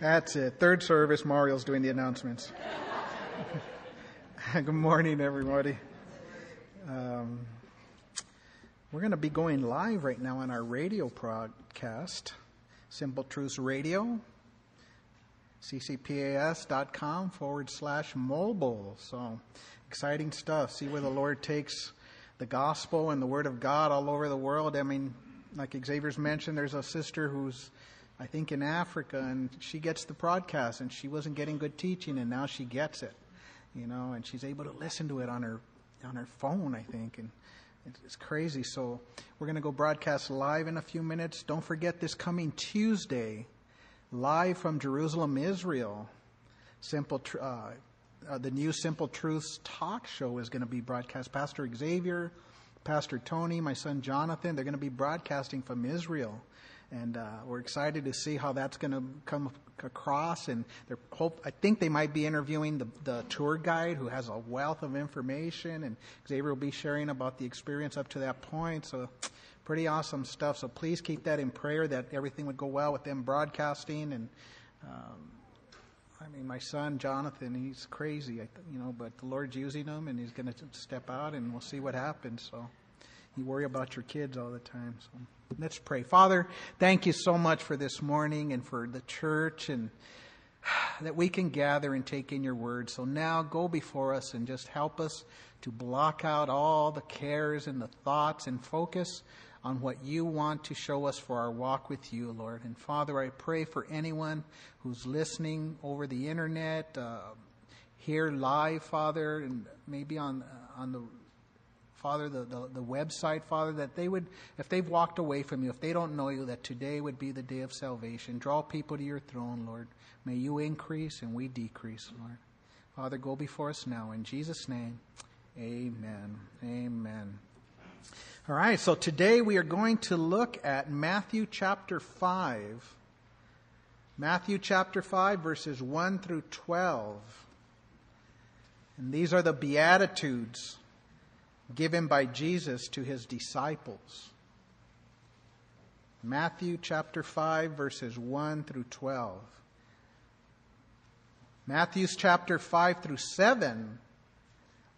That's it. Third service, Mario's doing the announcements. Good morning, everybody. Um, we're going to be going live right now on our radio broadcast, Simple Truths Radio, ccpas.com forward slash mobile. So exciting stuff. See where the Lord takes the gospel and the word of God all over the world. I mean, like Xavier's mentioned, there's a sister who's I think in Africa, and she gets the broadcast, and she wasn't getting good teaching, and now she gets it, you know, and she's able to listen to it on her on her phone, I think, and it's crazy. So we're going to go broadcast live in a few minutes. Don't forget this coming Tuesday, live from Jerusalem, Israel. Simple, uh, uh, the new Simple Truths talk show is going to be broadcast. Pastor Xavier, Pastor Tony, my son Jonathan, they're going to be broadcasting from Israel and uh, we're excited to see how that's going to come across. And they're hope I think they might be interviewing the, the tour guide who has a wealth of information, and Xavier will be sharing about the experience up to that point. So pretty awesome stuff. So please keep that in prayer that everything would go well with them broadcasting and. Um, I mean, my son Jonathan, he's crazy, you know, but the Lord's using him, and he's going to step out, and we'll see what happens. So, you worry about your kids all the time. So. Let's pray. Father, thank you so much for this morning and for the church and that we can gather and take in your word. So now go before us and just help us to block out all the cares and the thoughts and focus on what you want to show us for our walk with you, Lord. And Father, I pray for anyone who's listening over the internet, uh, here live, Father, and maybe on on the Father, the, the, the, website, Father, that they would, if they've walked away from you, if they don't know you, that today would be the day of salvation. Draw people to your throne, Lord. May you increase and we decrease, Lord. Father, go before us now. In Jesus' name, amen. Amen. All right, so today we are going to look at Matthew chapter 5. Matthew chapter 5, verses 1 through 12. And these are the Beatitudes given by Jesus to his disciples. Matthew chapter 5, verses 1 through 12. Matthew's chapter 5 through 7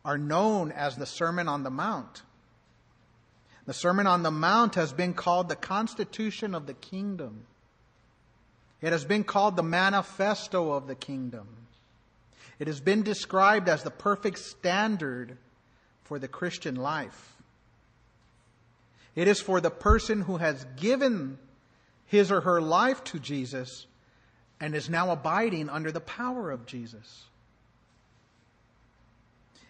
are known as the Sermon on the Mount. The Sermon on the Mount has been called the Constitution of the Kingdom. It has been called the Manifesto of the Kingdom. It has been described as the perfect standard for the Christian life. It is for the person who has given his or her life to Jesus and is now abiding under the power of Jesus.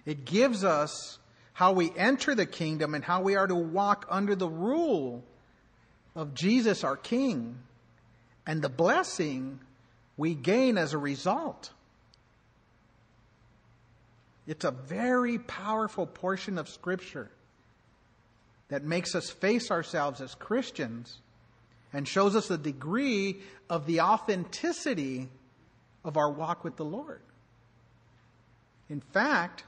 It gives us how we enter the kingdom and how we are to walk under the rule of Jesus, our King, and the blessing we gain as a result. It's a very powerful portion of Scripture that makes us face ourselves as Christians and shows us the degree of the authenticity of our walk with the Lord. In fact,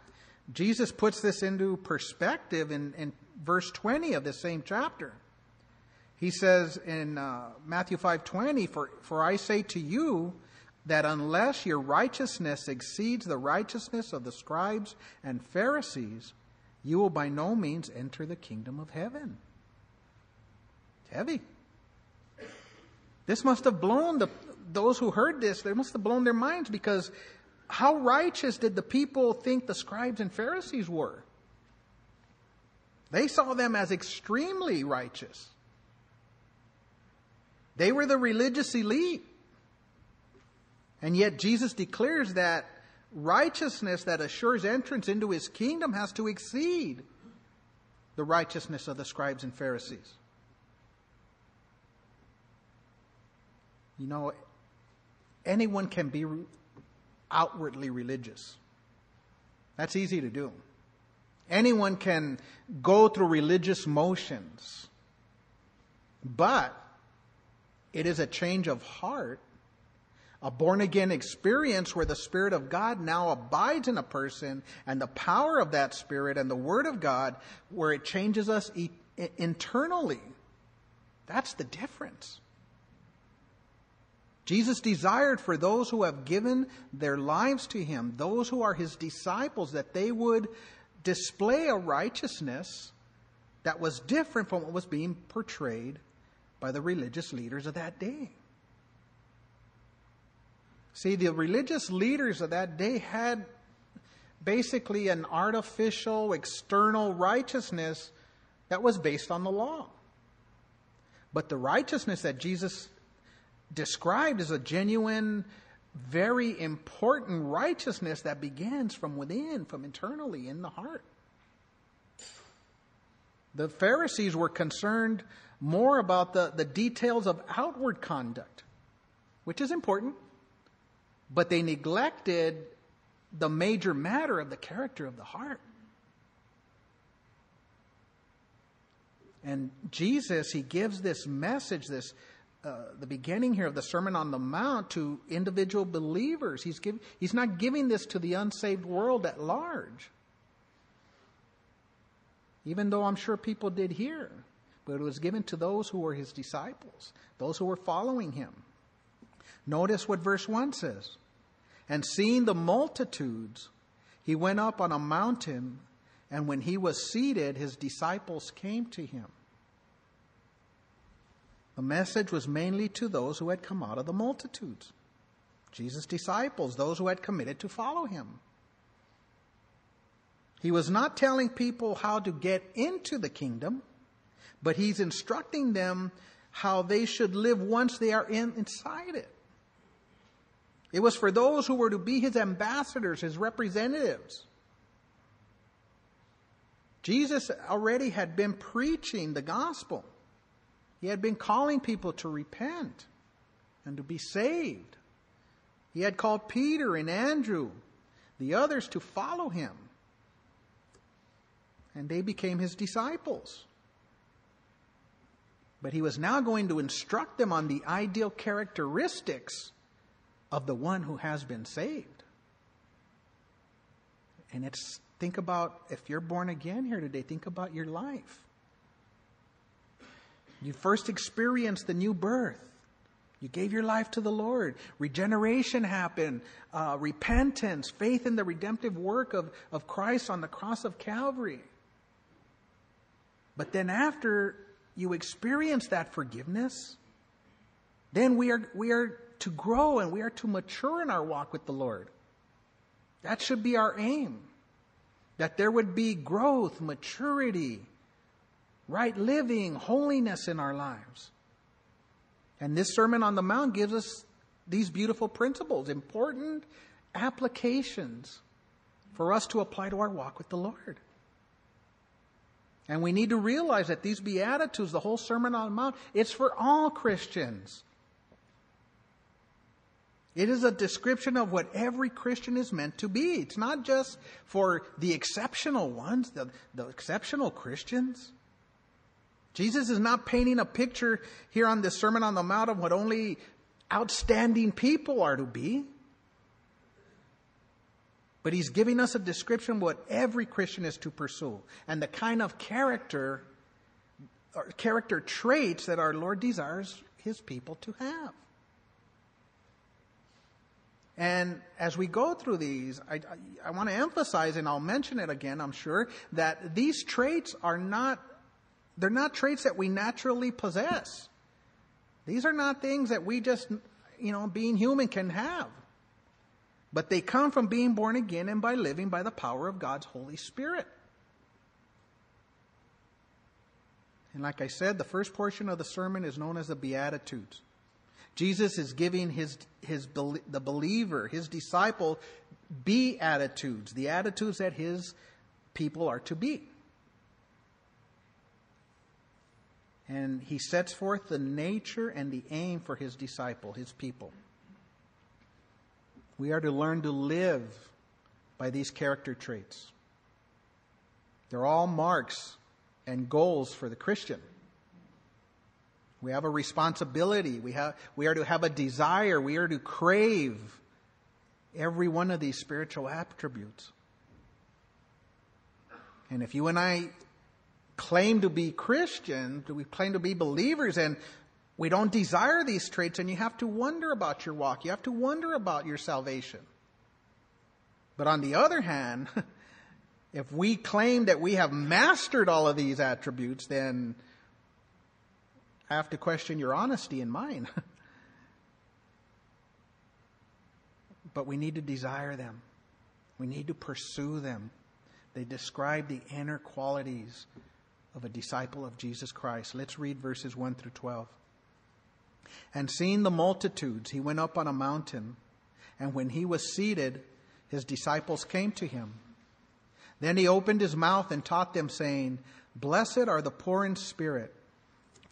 Jesus puts this into perspective in, in verse 20 of the same chapter. He says in uh, Matthew 5:20, "For for I say to you that unless your righteousness exceeds the righteousness of the scribes and Pharisees, you will by no means enter the kingdom of heaven. It's heavy. This must have blown the, those who heard this, they must have blown their minds because how righteous did the people think the scribes and Pharisees were? They saw them as extremely righteous. They were the religious elite. And yet Jesus declares that righteousness that assures entrance into his kingdom has to exceed the righteousness of the scribes and Pharisees. You know, anyone can be outwardly religious. That's easy to do. Anyone can go through religious motions. But it is a change of heart a born again experience where the Spirit of God now abides in a person and the power of that Spirit and the Word of God, where it changes us e- internally. That's the difference. Jesus desired for those who have given their lives to him, those who are his disciples, that they would display a righteousness that was different from what was being portrayed by the religious leaders of that day. See, the religious leaders of that day had basically an artificial external righteousness that was based on the law. But the righteousness that Jesus described is a genuine, very important righteousness that begins from within, from internally in the heart. The Pharisees were concerned more about the, the details of outward conduct, which is important, but they neglected the major matter of the character of the heart. And Jesus, he gives this message, this uh, the beginning here of the Sermon on the Mount to individual believers. He's, give, he's not giving this to the unsaved world at large. Even though I'm sure people did hear, but it was given to those who were his disciples, those who were following him. Notice what verse 1 says. And seeing the multitudes, he went up on a mountain, and when he was seated, his disciples came to him. The message was mainly to those who had come out of the multitudes. Jesus' disciples, those who had committed to follow him. He was not telling people how to get into the kingdom, but he's instructing them how they should live once they are in, inside it. It was for those who were to be his ambassadors, his representatives. Jesus already had been preaching the gospel. He had been calling people to repent and to be saved. He had called Peter and Andrew, the others, to follow him. And they became his disciples. But he was now going to instruct them on the ideal characteristics of the one who has been saved. And it's think about if you're born again here today, think about your life. You first experienced the new birth. You gave your life to the Lord. Regeneration happened, uh, repentance, faith in the redemptive work of, of Christ on the cross of Calvary. But then, after you experience that forgiveness, then we are, we are to grow and we are to mature in our walk with the Lord. That should be our aim. That there would be growth, maturity, right living, holiness in our lives. And this Sermon on the Mount gives us these beautiful principles, important applications for us to apply to our walk with the Lord. And we need to realize that these Beatitudes, the whole Sermon on the Mount, it's for all Christians. It is a description of what every Christian is meant to be. It's not just for the exceptional ones, the, the exceptional Christians. Jesus is not painting a picture here on this Sermon on the Mount of what only outstanding people are to be. But he's giving us a description of what every Christian is to pursue and the kind of character or character traits that our Lord desires his people to have. And as we go through these, I, I, I want to emphasize, and I'll mention it again, I'm sure, that these traits are not they're not traits that we naturally possess. These are not things that we just, you know, being human can have. But they come from being born again and by living by the power of God's Holy Spirit. And like I said, the first portion of the sermon is known as the Beatitudes. Jesus is giving his, his, the believer, his disciple, be attitudes, the attitudes that his people are to be. and he sets forth the nature and the aim for his disciple, his people. We are to learn to live by these character traits. They're all marks and goals for the Christian. We have a responsibility. We, have, we are to have a desire. We are to crave every one of these spiritual attributes. And if you and I claim to be Christian, we claim to be believers, and We don't desire these traits, and you have to wonder about your walk. You have to wonder about your salvation. But on the other hand, if we claim that we have mastered all of these attributes, then I have to question your honesty and mine. but we need to desire them. We need to pursue them. They describe the inner qualities of a disciple of Jesus Christ. Let's read verses 1 through 12. And seeing the multitudes, he went up on a mountain. And when he was seated, his disciples came to him. Then he opened his mouth and taught them, saying, Blessed are the poor in spirit,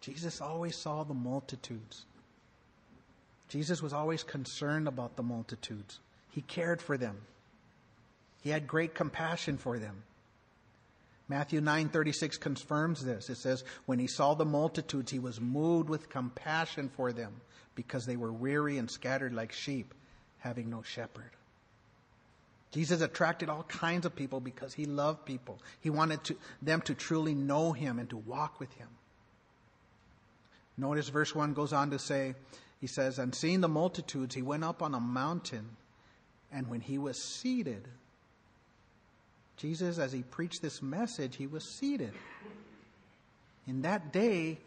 Jesus always saw the multitudes. Jesus was always concerned about the multitudes. He cared for them. He had great compassion for them. Matthew 9:36 confirms this. It says, "When he saw the multitudes, he was moved with compassion for them because they were weary and scattered like sheep, having no shepherd." Jesus attracted all kinds of people because he loved people. He wanted to, them to truly know him and to walk with him. Notice verse 1 goes on to say, he says, And seeing the multitudes, he went up on a mountain, and when he was seated, Jesus, as he preached this message, he was seated. In that day,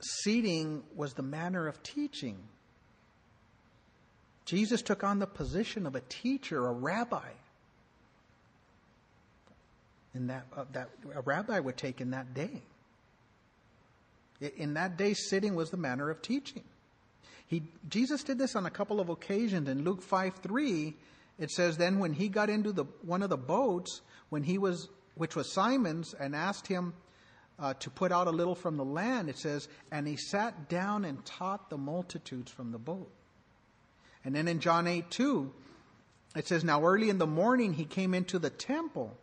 seating was the manner of teaching. Jesus took on the position of a teacher, a rabbi. In that, uh, that a rabbi would take in that day. In that day, sitting was the manner of teaching. He, Jesus did this on a couple of occasions. In Luke 5 3, it says, Then when he got into the, one of the boats, when he was, which was Simon's, and asked him uh, to put out a little from the land, it says, And he sat down and taught the multitudes from the boat. And then in John 8 2, it says, Now early in the morning he came into the temple,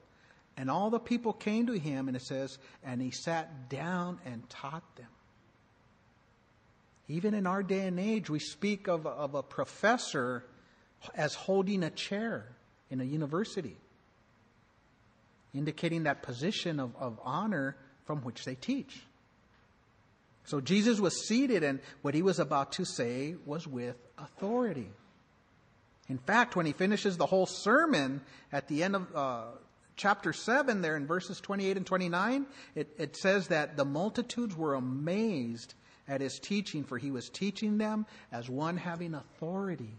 and all the people came to him, and it says, And he sat down and taught them. Even in our day and age, we speak of, of a professor as holding a chair in a university, indicating that position of, of honor from which they teach. So Jesus was seated, and what he was about to say was with authority. In fact, when he finishes the whole sermon at the end of uh, chapter 7, there in verses 28 and 29, it, it says that the multitudes were amazed at his teaching, for he was teaching them as one having authority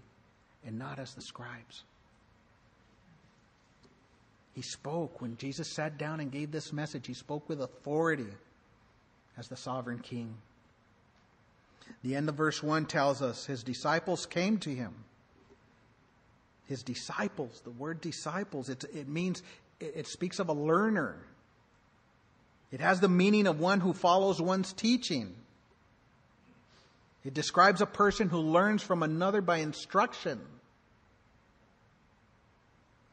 and not as the scribes. He spoke when Jesus sat down and gave this message, he spoke with authority as the sovereign king. The end of verse 1 tells us his disciples came to him. His disciples, the word disciples, it, it means, it, speaks of a learner. It has the meaning of one who follows one's teaching. It describes a person who learns from another by instruction.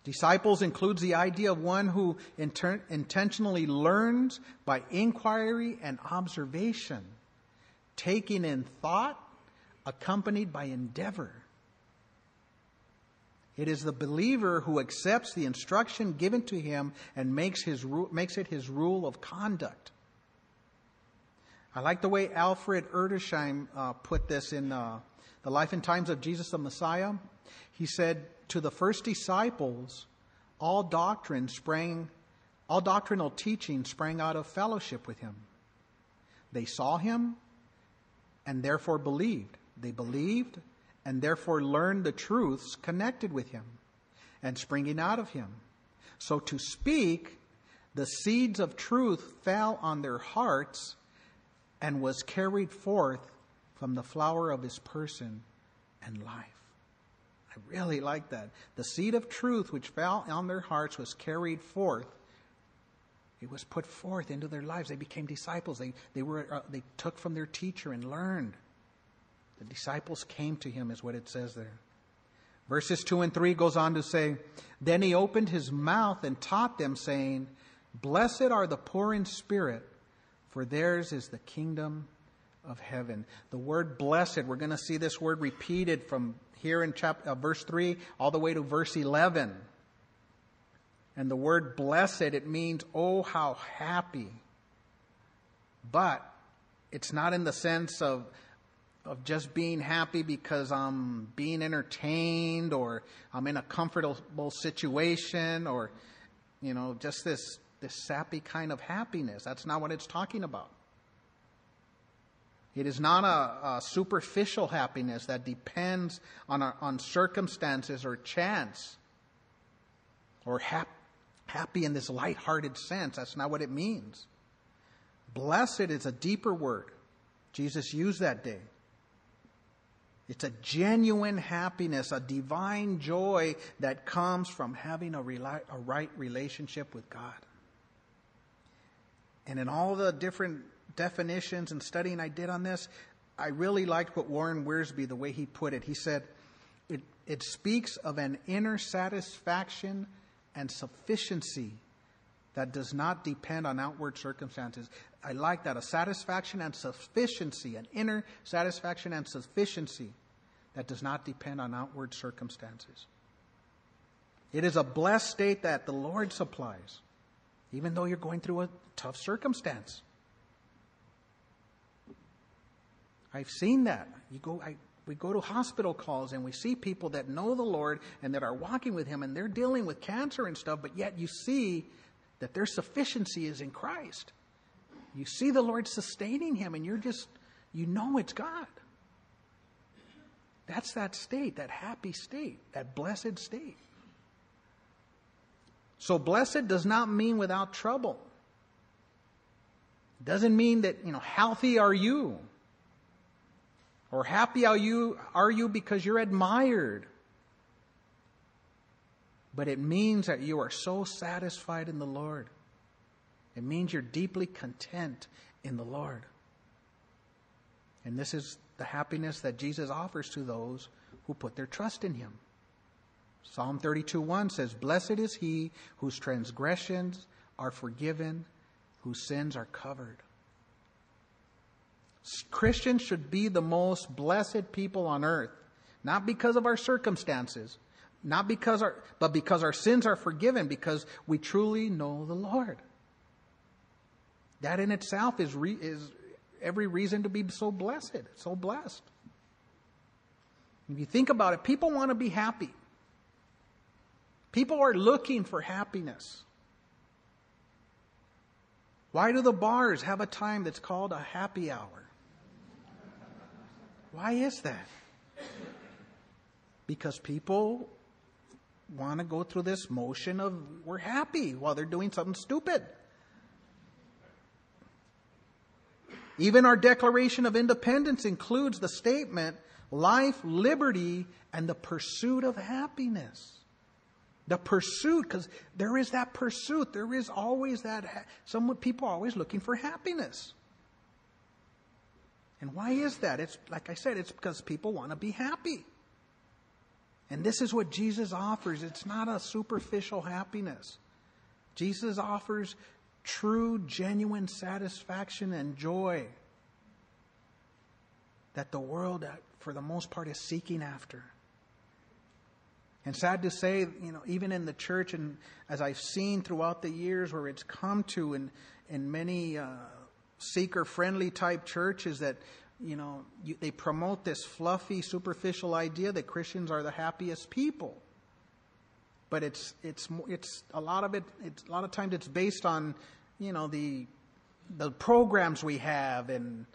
Disciples includes the idea of one who inter- intentionally learns by inquiry and observation, taking in thought, accompanied by endeavor. It is the believer who accepts the instruction given to him and makes, his, makes it his rule of conduct. I like the way Alfred Edersheim uh, put this in uh, The Life and Times of Jesus the Messiah. He said, to the first disciples, all doctrine sprang, all doctrinal teaching sprang out of fellowship with him. They saw him and therefore believed. They believed and therefore learned the truths connected with him and springing out of him. So to speak, the seeds of truth fell on their hearts and was carried forth from the flower of his person and life. I really like that. The seed of truth which fell on their hearts was carried forth. It was put forth into their lives. They became disciples. They, they, were, uh, they took from their teacher and learned. The disciples came to him, is what it says there. Verses 2 and 3 goes on to say, Then he opened his mouth and taught them, saying, Blessed are the poor in spirit, for theirs is the kingdom of heaven. The word blessed, we're going to see this word repeated from here in chapter, uh, verse 3 all the way to verse 11. And the word blessed, it means, oh, how happy. But it's not in the sense of, of just being happy because I'm being entertained or I'm in a comfortable situation or, you know, just this, this sappy kind of happiness. That's not what it's talking about. It is not a, a superficial happiness that depends on, a, on circumstances or chance or hap, happy in this light-hearted sense. That's not what it means. Blessed is a deeper word. Jesus used that day. It's a genuine happiness, a divine joy that comes from having a, a right relationship with God. And in all the different definitions and studying I did on this, I really liked what Warren Wiersbe, the way he put it. He said, it, it speaks of an inner satisfaction and sufficiency that does not depend on outward circumstances. I like that. A satisfaction and sufficiency, an inner satisfaction and sufficiency that does not depend on outward circumstances. It is a blessed state that the Lord supplies, even though you're going through a tough circumstance. I've seen that. You go, I, we go to hospital calls and we see people that know the Lord and that are walking with Him and they're dealing with cancer and stuff, but yet you see that their sufficiency is in Christ. You see the Lord sustaining him and you're just, you know it's God. That's that state, that happy state, that blessed state. So blessed does not mean without trouble. It doesn't mean that, you know, healthy are you. Or happy are you, are you because you're admired. But it means that you are so satisfied in the Lord. It means you're deeply content in the Lord. And this is the happiness that Jesus offers to those who put their trust in him. Psalm 32 1 says, Blessed is he whose transgressions are forgiven, whose sins are covered. Christians should be the most blessed people on earth, not because of our circumstances, not because our, but because our sins are forgiven, because we truly know the Lord. That in itself is, re, is every reason to be so blessed, so blessed. If you think about it, people want to be happy. People are looking for happiness. Why do the bars have a time that's called a happy hour? Why is that? Because people want to go through this motion of we're happy while they're doing something stupid. Even our Declaration of Independence includes the statement life, liberty, and the pursuit of happiness. The pursuit, because there is that pursuit. There is always that. Ha- some people are always looking for happiness. And why is that? It's like I said, it's because people want to be happy. And this is what Jesus offers. It's not a superficial happiness. Jesus offers true, genuine satisfaction and joy that the world, for the most part, is seeking after. And sad to say, you know, even in the church, and as I've seen throughout the years where it's come to in, in many uh, seeker friendly type churches that you know you, they promote this fluffy superficial idea that christians are the happiest people but it's it's it's a lot of it it's a lot of times it's based on you know the the programs we have and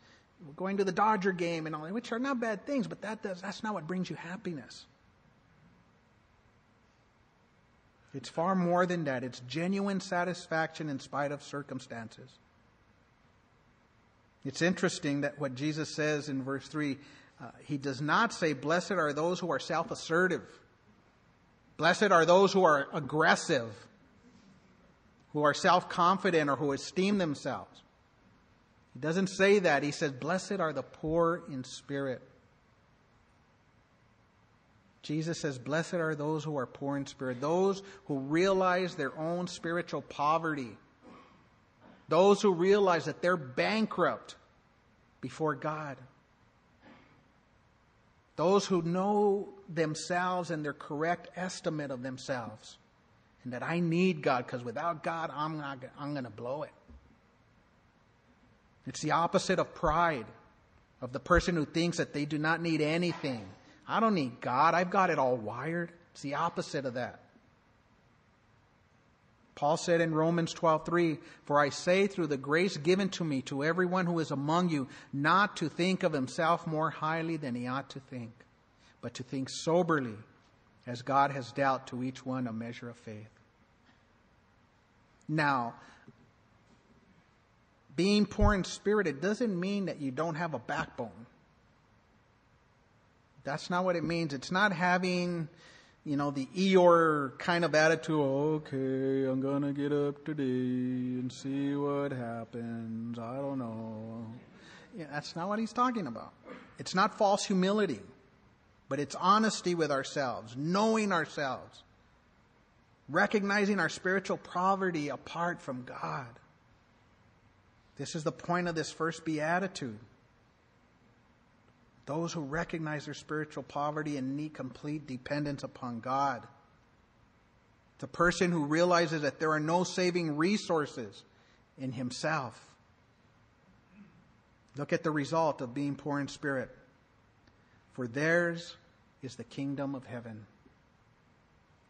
going to the Dodger game and all which are not bad things, but that does, that's not what brings you happiness. It's far more than that. It's genuine satisfaction in spite of circumstances. It's interesting that what Jesus says in verse 3, uh, he does not say, Blessed are those who are self assertive. Blessed are those who are aggressive, who are self confident, or who esteem themselves. He doesn't say that. He says, Blessed are the poor in spirit. Jesus says, Blessed are those who are poor in spirit, those who realize their own spiritual poverty, those who realize that they're bankrupt before God, those who know themselves and their correct estimate of themselves, and that I need God because without God, I'm, I'm going to blow it. It's the opposite of pride, of the person who thinks that they do not need anything. I don't need God. I've got it all wired. It's the opposite of that. Paul said in Romans 12:3, "For I say through the grace given to me to everyone who is among you, not to think of himself more highly than he ought to think, but to think soberly, as God has dealt to each one a measure of faith." Now, being poor in spirit, it doesn't mean that you don't have a backbone. That's not what it means. It's not having, you know, the Eeyore kind of attitude, okay, I'm going to get up today and see what happens. I don't know. Yeah, that's not what he's talking about. It's not false humility, but it's honesty with ourselves, knowing ourselves, recognizing our spiritual poverty apart from God. This is the point of this first beatitude. Those who recognize their spiritual poverty and need complete dependence upon God. The person who realizes that there are no saving resources in himself. Look at the result of being poor in spirit. For theirs is the kingdom of heaven.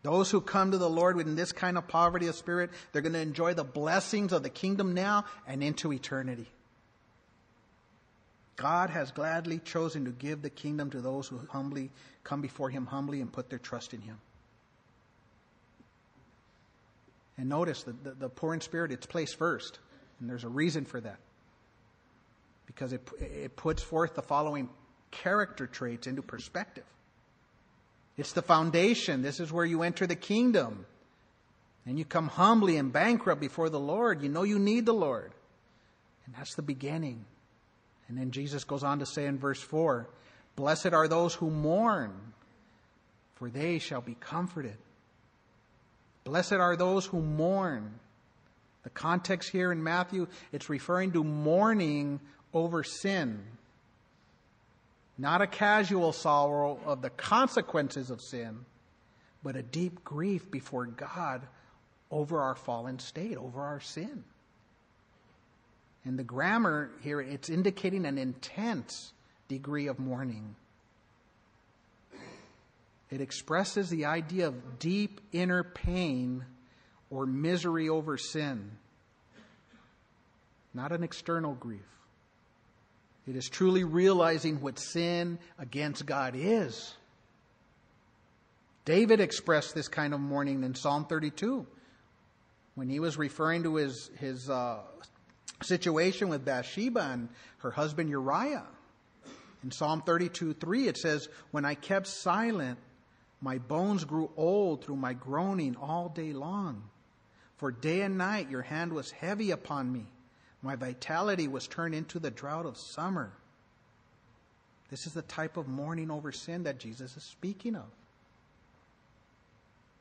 Those who come to the Lord with this kind of poverty of spirit, they're going to enjoy the blessings of the kingdom now and into eternity. God has gladly chosen to give the kingdom to those who humbly come before him humbly and put their trust in him. And notice that the, the poor in spirit, it's placed first. And there's a reason for that. Because it, it puts forth the following character traits into perspective. It's the foundation. This is where you enter the kingdom. And you come humbly and bankrupt before the Lord. You know you need the Lord. And that's the beginning. And then Jesus goes on to say in verse 4 Blessed are those who mourn, for they shall be comforted. Blessed are those who mourn. The context here in Matthew, it's referring to mourning over sin. Not a casual sorrow of the consequences of sin, but a deep grief before God over our fallen state, over our sin. And the grammar here, it's indicating an intense degree of mourning. It expresses the idea of deep inner pain or misery over sin, not an external grief. It is truly realizing what sin against God is. David expressed this kind of mourning in Psalm 32 when he was referring to his, his uh, situation with Bathsheba and her husband Uriah. In Psalm 32 3, it says, When I kept silent, my bones grew old through my groaning all day long. For day and night your hand was heavy upon me. My vitality was turned into the drought of summer. This is the type of mourning over sin that Jesus is speaking of.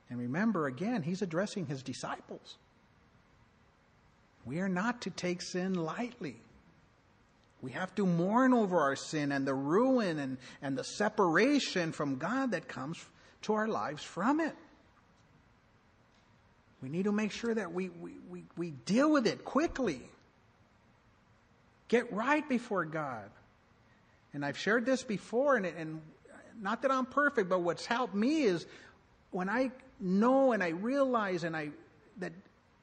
And remember, again, he's addressing his disciples. We are not to take sin lightly. We have to mourn over our sin and the ruin and, and the separation from God that comes to our lives from it. We need to make sure that we, we, we, we deal with it quickly. Get right before God. And I've shared this before, and, and not that I'm perfect, but what's helped me is when I know and I realize and I that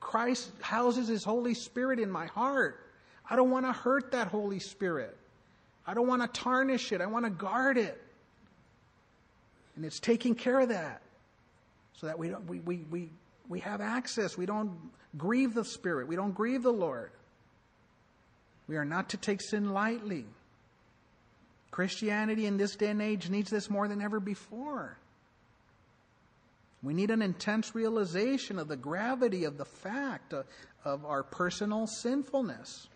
Christ houses His Holy Spirit in my heart. I don't want to hurt that Holy Spirit. I don't want to tarnish it. I want to guard it. And it's taking care of that so that we, don't, we, we, we, we have access. We don't grieve the Spirit. We don't grieve the Lord. We are not to take sin lightly. Christianity in this day and age needs this more than ever before. We need an intense realization of the gravity of the fact of, our personal sinfulness.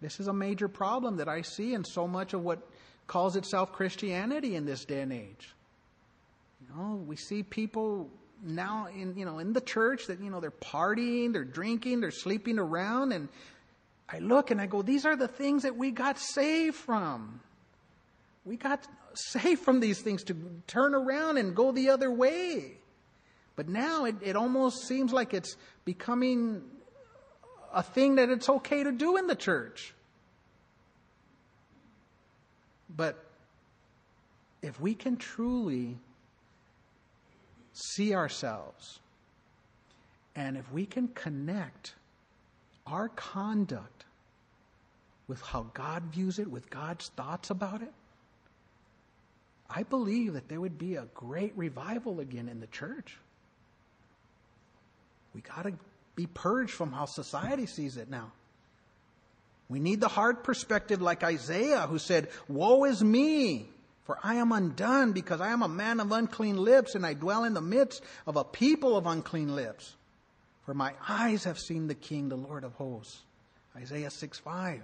This is a major problem that I see in so much of what calls itself Christianity in this day and age. You know, we see people now in you know in the church that you know they're partying, they're drinking, they're sleeping around, and I look and I go, these are the things that we got saved from. We got saved from these things to turn around and go the other way. But now it, it almost seems like it's becoming a thing that it's okay to do in the church. But if we can truly see ourselves and if we can connect our conduct with how God views it, with God's thoughts about it, I believe that there would be a great revival again in the church. We got to be purged from how society sees it now. We need the hard perspective like Isaiah, who said, Woe is me, for I am undone, because I am a man of unclean lips, and I dwell in the midst of a people of unclean lips. For my eyes have seen the King, the Lord of hosts. Isaiah 6 5.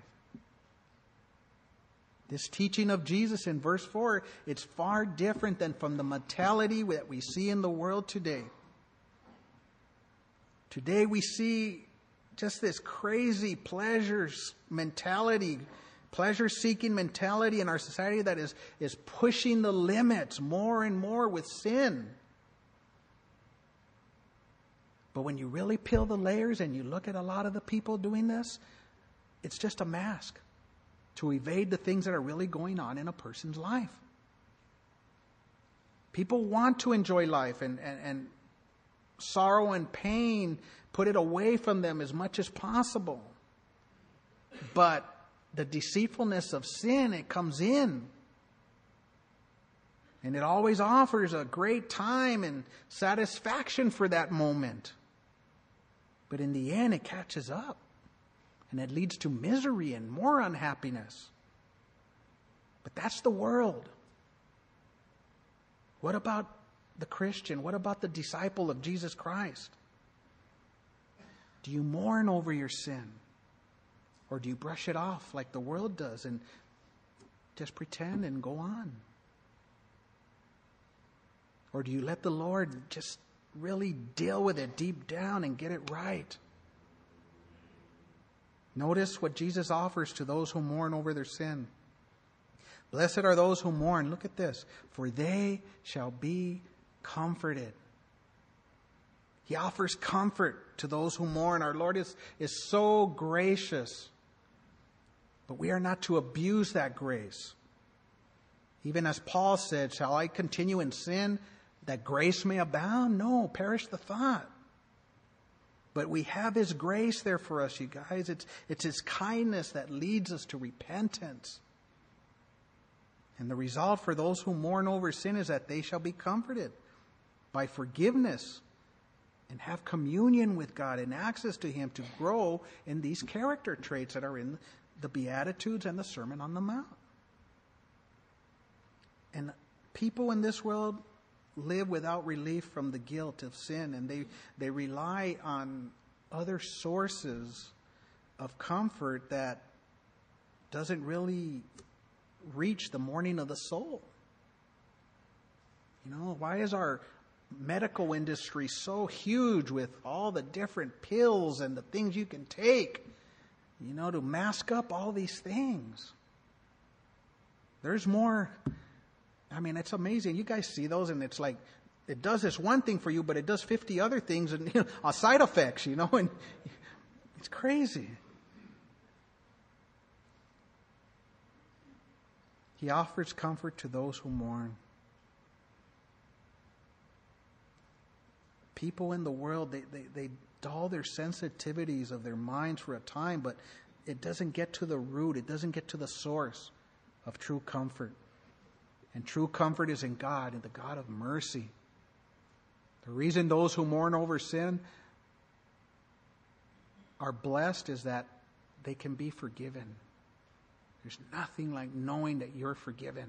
This teaching of Jesus in verse 4, it's far different than from the mentality that we see in the world today. Today we see just this crazy pleasures mentality, pleasure seeking mentality in our society that is, is pushing the limits more and more with sin. But when you really peel the layers and you look at a lot of the people doing this, it's just a mask to evade the things that are really going on in a person's life. People want to enjoy life and, and, and sorrow and pain, put it away from them as much as possible. But the deceitfulness of sin, it comes in. And it always offers a great time and satisfaction for that moment. But in the end, it catches up. And it leads to misery and more unhappiness. But that's the world. What about the Christian? What about the disciple of Jesus Christ? Do you mourn over your sin? Or do you brush it off like the world does and just pretend and go on? Or do you let the Lord just really deal with it deep down and get it right? Notice what Jesus offers to those who mourn over their sin. Blessed are those who mourn. Look at this. For they shall be comforted. He offers comfort to those who mourn. Our Lord is, is so gracious. But we are not to abuse that grace. Even as Paul said, Shall I continue in sin that grace may abound? No, perish the thought. But we have His grace there for us, you guys. It's, it's His kindness that leads us to repentance. And the result for those who mourn over sin is that they shall be comforted by forgiveness and have communion with God and access to Him to grow in these character traits that are in the Beatitudes and the Sermon on the Mount. And people in this world live without relief from the guilt of sin, and they, they rely on other sources of comfort that doesn't really reach the mourning of the soul. You know, why is our medical industry so huge with all the different pills and the things you can take? you know, to mask up all these things. There's more. I mean, it's amazing. You guys see those, and it's like it does this one thing for you, but it does 50 other things and you know, uh, side effects, you know, and it's crazy. He offers comfort to those who mourn. People in the world, they, they, they dull their sensitivities of their minds for a time, but it doesn't get to the root, it doesn't get to the source of true comfort. And true comfort is in God, in the God of mercy. The reason those who mourn over sin are blessed is that they can be forgiven. There's nothing like knowing that you're forgiven.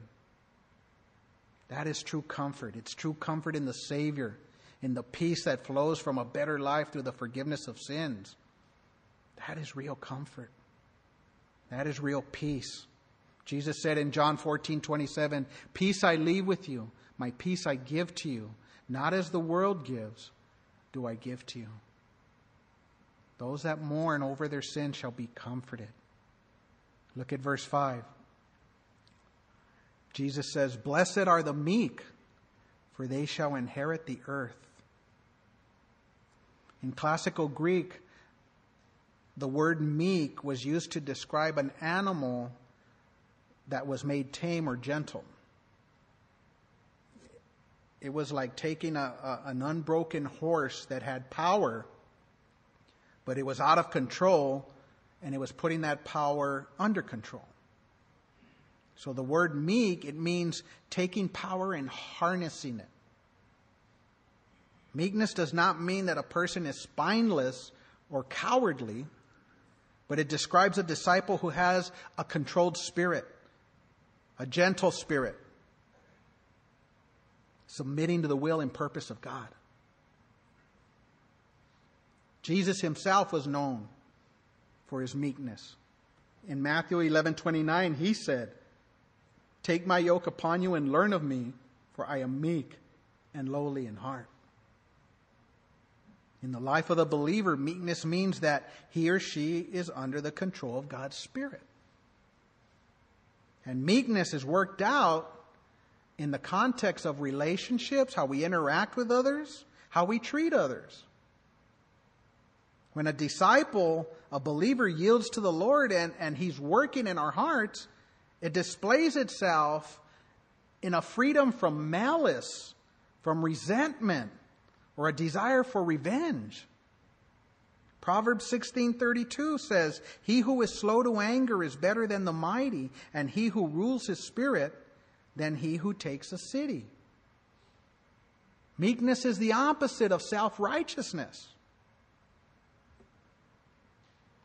That is true comfort. It's true comfort in the Savior, in the peace that flows from a better life through the forgiveness of sins. That is real comfort. That is real peace. Jesus said in John 14, 27, Peace I leave with you, my peace I give to you. Not as the world gives, do I give to you. Those that mourn over their sin shall be comforted. Look at verse 5. Jesus says, Blessed are the meek, for they shall inherit the earth. In classical Greek, the word meek was used to describe an animal that was made tame or gentle. It was like taking a, a, an unbroken horse that had power, but it was out of control, and it was putting that power under control. So the word meek, it means taking power and harnessing it. Meekness does not mean that a person is spineless or cowardly, but it describes a disciple who has a controlled spirit, a gentle spirit, submitting to the will and purpose of God. Jesus himself was known for his meekness. In Matthew 11:29 he said, Take my yoke upon you and learn of me, for I am meek and lowly in heart. In the life of the believer, meekness means that he or she is under the control of God's Spirit. And meekness is worked out in the context of relationships, how we interact with others, how we treat others. When a disciple, a believer, yields to the Lord and, and he's working in our hearts, it displays itself in a freedom from malice, from resentment, or a desire for revenge. Proverbs 16:32 says, "He who is slow to anger is better than the mighty, and he who rules his spirit than he who takes a city." Meekness is the opposite of self-righteousness.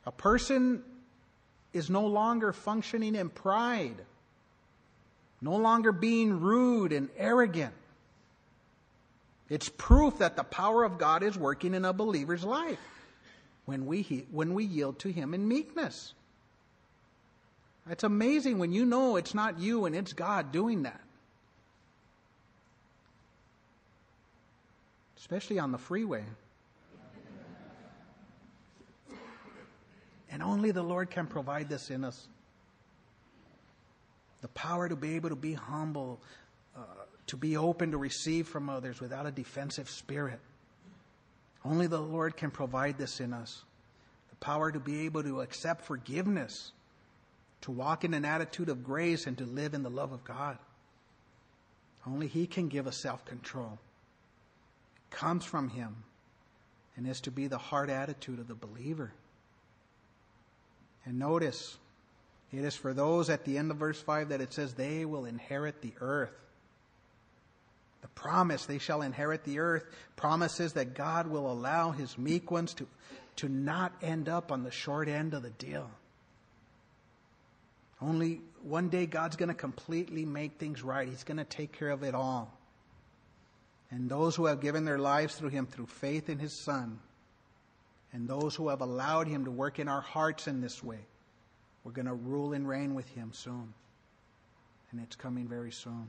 A person is no longer functioning in pride, no longer being rude and arrogant. It's proof that the power of God is working in a believer's life when we, when we yield to Him in meekness. It's amazing when you know it's not you and it's God doing that. Especially on the freeway. And only the Lord can provide this in us. The power to be able to be humble, uh, to be open to receive from others without a defensive spirit. Only the Lord can provide this in us. The power to be able to accept forgiveness, to walk in an attitude of grace, and to live in the love of God. Only He can give us self control. It comes from Him and is to be the heart attitude of the believer. And notice, it is for those at the end of verse 5 that it says they will inherit the earth. The promise they shall inherit the earth promises that God will allow his meek ones to, to not end up on the short end of the deal. Only one day God's going to completely make things right. He's going to take care of it all. And those who have given their lives through him through faith in his Son and those who have allowed Him to work in our hearts in this way. We're going to rule and reign with Him soon. And it's coming very soon.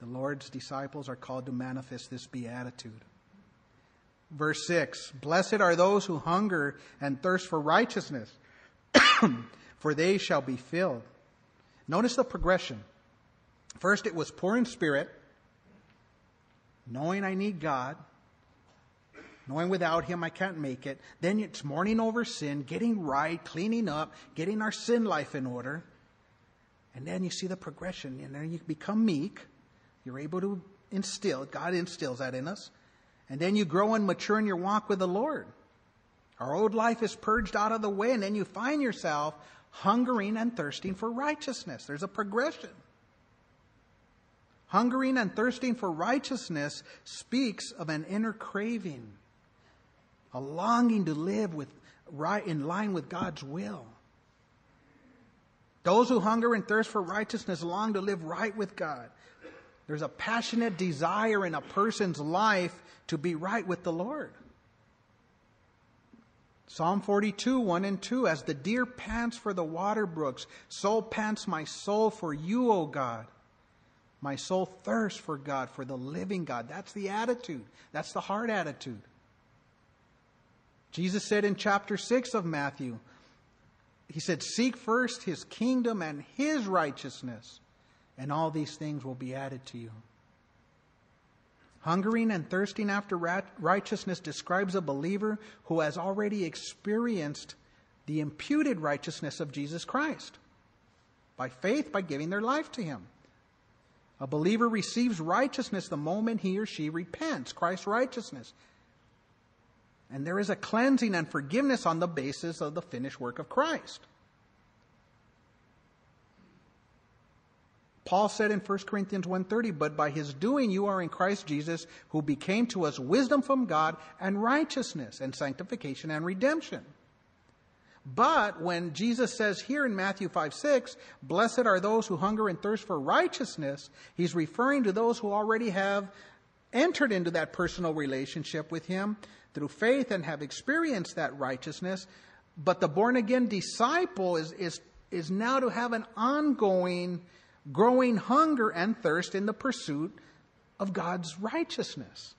The Lord's disciples are called to manifest this beatitude. Verse 6 Blessed are those who hunger and thirst for righteousness, for they shall be filled. Notice the progression. First, it was poor in spirit, knowing I need God knowing without him I can't make it. Then it's mourning over sin, getting right, cleaning up, getting our sin life in order. And then you see the progression, and then you become meek. You're able to instill, God instills that in us. And then you grow and mature in your walk with the Lord. Our old life is purged out of the way, and then you find yourself hungering and thirsting for righteousness. There's a progression. Hungering and thirsting for righteousness speaks of an inner craving, a longing to live with right in line with God's will. Those who hunger and thirst for righteousness long to live right with God. There's a passionate desire in a person's life to be right with the Lord. Psalm 42, 1 and 2 As the deer pants for the water brooks, so pants my soul for you, O God. My soul thirsts for God, for the living God. That's the attitude. That's the heart attitude. Jesus said in chapter 6 of Matthew, He said, Seek first His kingdom and His righteousness, and all these things will be added to you. Hungering and thirsting after righteousness describes a believer who has already experienced the imputed righteousness of Jesus Christ by faith, by giving their life to Him. A believer receives righteousness the moment he or she repents, Christ's righteousness. And there is a cleansing and forgiveness on the basis of the finished work of Christ. Paul said in 1 Corinthians 1:30, "But by his doing you are in Christ Jesus, who became to us wisdom from God and righteousness and sanctification and redemption." But when Jesus says here in Matthew 5 6, blessed are those who hunger and thirst for righteousness, he's referring to those who already have entered into that personal relationship with him through faith and have experienced that righteousness. But the born again disciple is, is, is now to have an ongoing, growing hunger and thirst in the pursuit of God's righteousness.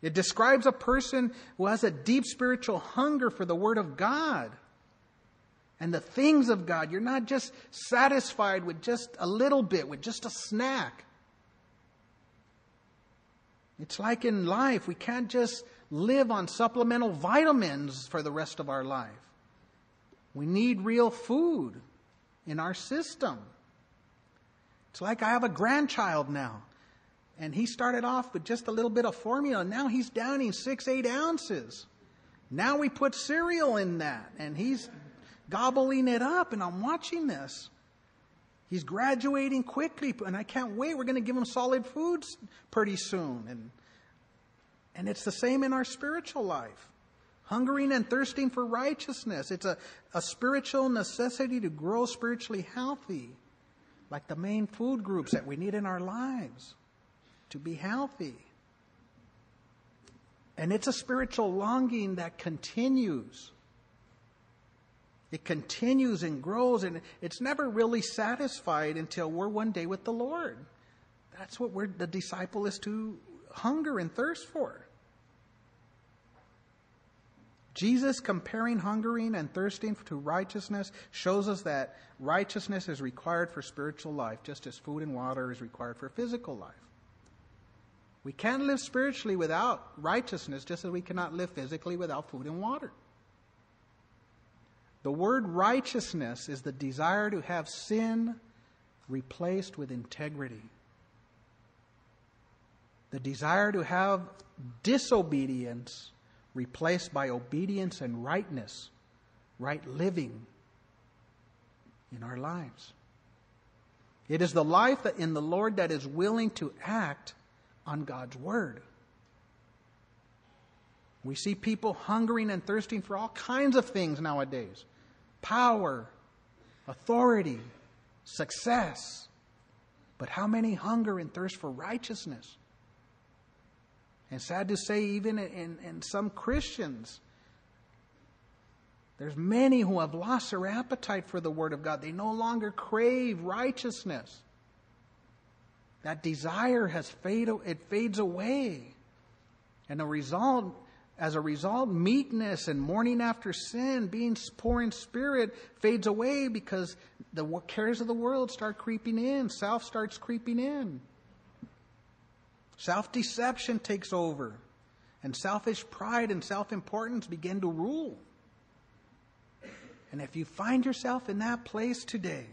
It describes a person who has a deep spiritual hunger for the Word of God and the things of God. You're not just satisfied with just a little bit, with just a snack. It's like in life, we can't just live on supplemental vitamins for the rest of our life. We need real food in our system. It's like I have a grandchild now, and he started off with just a little bit of formula. Now he's downing six, eight ounces. Now we put cereal in that, and he's gobbling it up, and I'm watching this. He's graduating quickly, and I can't wait. We're going to give him solid foods pretty soon. And, and it's the same in our spiritual life hungering and thirsting for righteousness. It's a, a spiritual necessity to grow spiritually healthy, like the main food groups that we need in our lives to be healthy. And it's a spiritual longing that continues. It continues and grows, and it's never really satisfied until we're one day with the Lord. That's what we're, the disciple is to hunger and thirst for. Jesus comparing hungering and thirsting to righteousness shows us that righteousness is required for spiritual life, just as food and water is required for physical life. We can't live spiritually without righteousness, just as we cannot live physically without food and water. The word righteousness is the desire to have sin replaced with integrity. The desire to have disobedience replaced by obedience and rightness, right living in our lives. It is the life that in the Lord that is willing to act on God's word. We see people hungering and thirsting for all kinds of things nowadays power, authority, success. But how many hunger and thirst for righteousness? And sad to say, even in, in some Christians, there's many who have lost their appetite for the Word of God. They no longer crave righteousness. That desire has faded, it fades away. And the result as a result, meekness and mourning after sin, being poor in spirit, fades away because the cares of the world start creeping in. Self starts creeping in. Self deception takes over. And selfish pride and self importance begin to rule. And if you find yourself in that place today,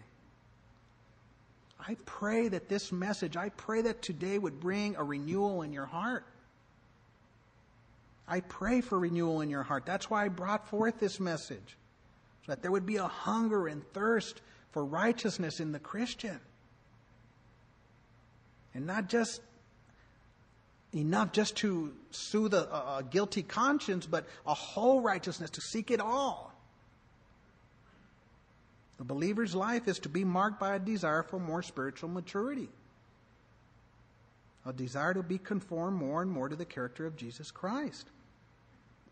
I pray that this message, I pray that today would bring a renewal in your heart. I pray for renewal in your heart. That's why I brought forth this message. So that there would be a hunger and thirst for righteousness in the Christian. And not just enough just to soothe a, a guilty conscience, but a whole righteousness, to seek it all. The believer's life is to be marked by a desire for more spiritual maturity, a desire to be conformed more and more to the character of Jesus Christ.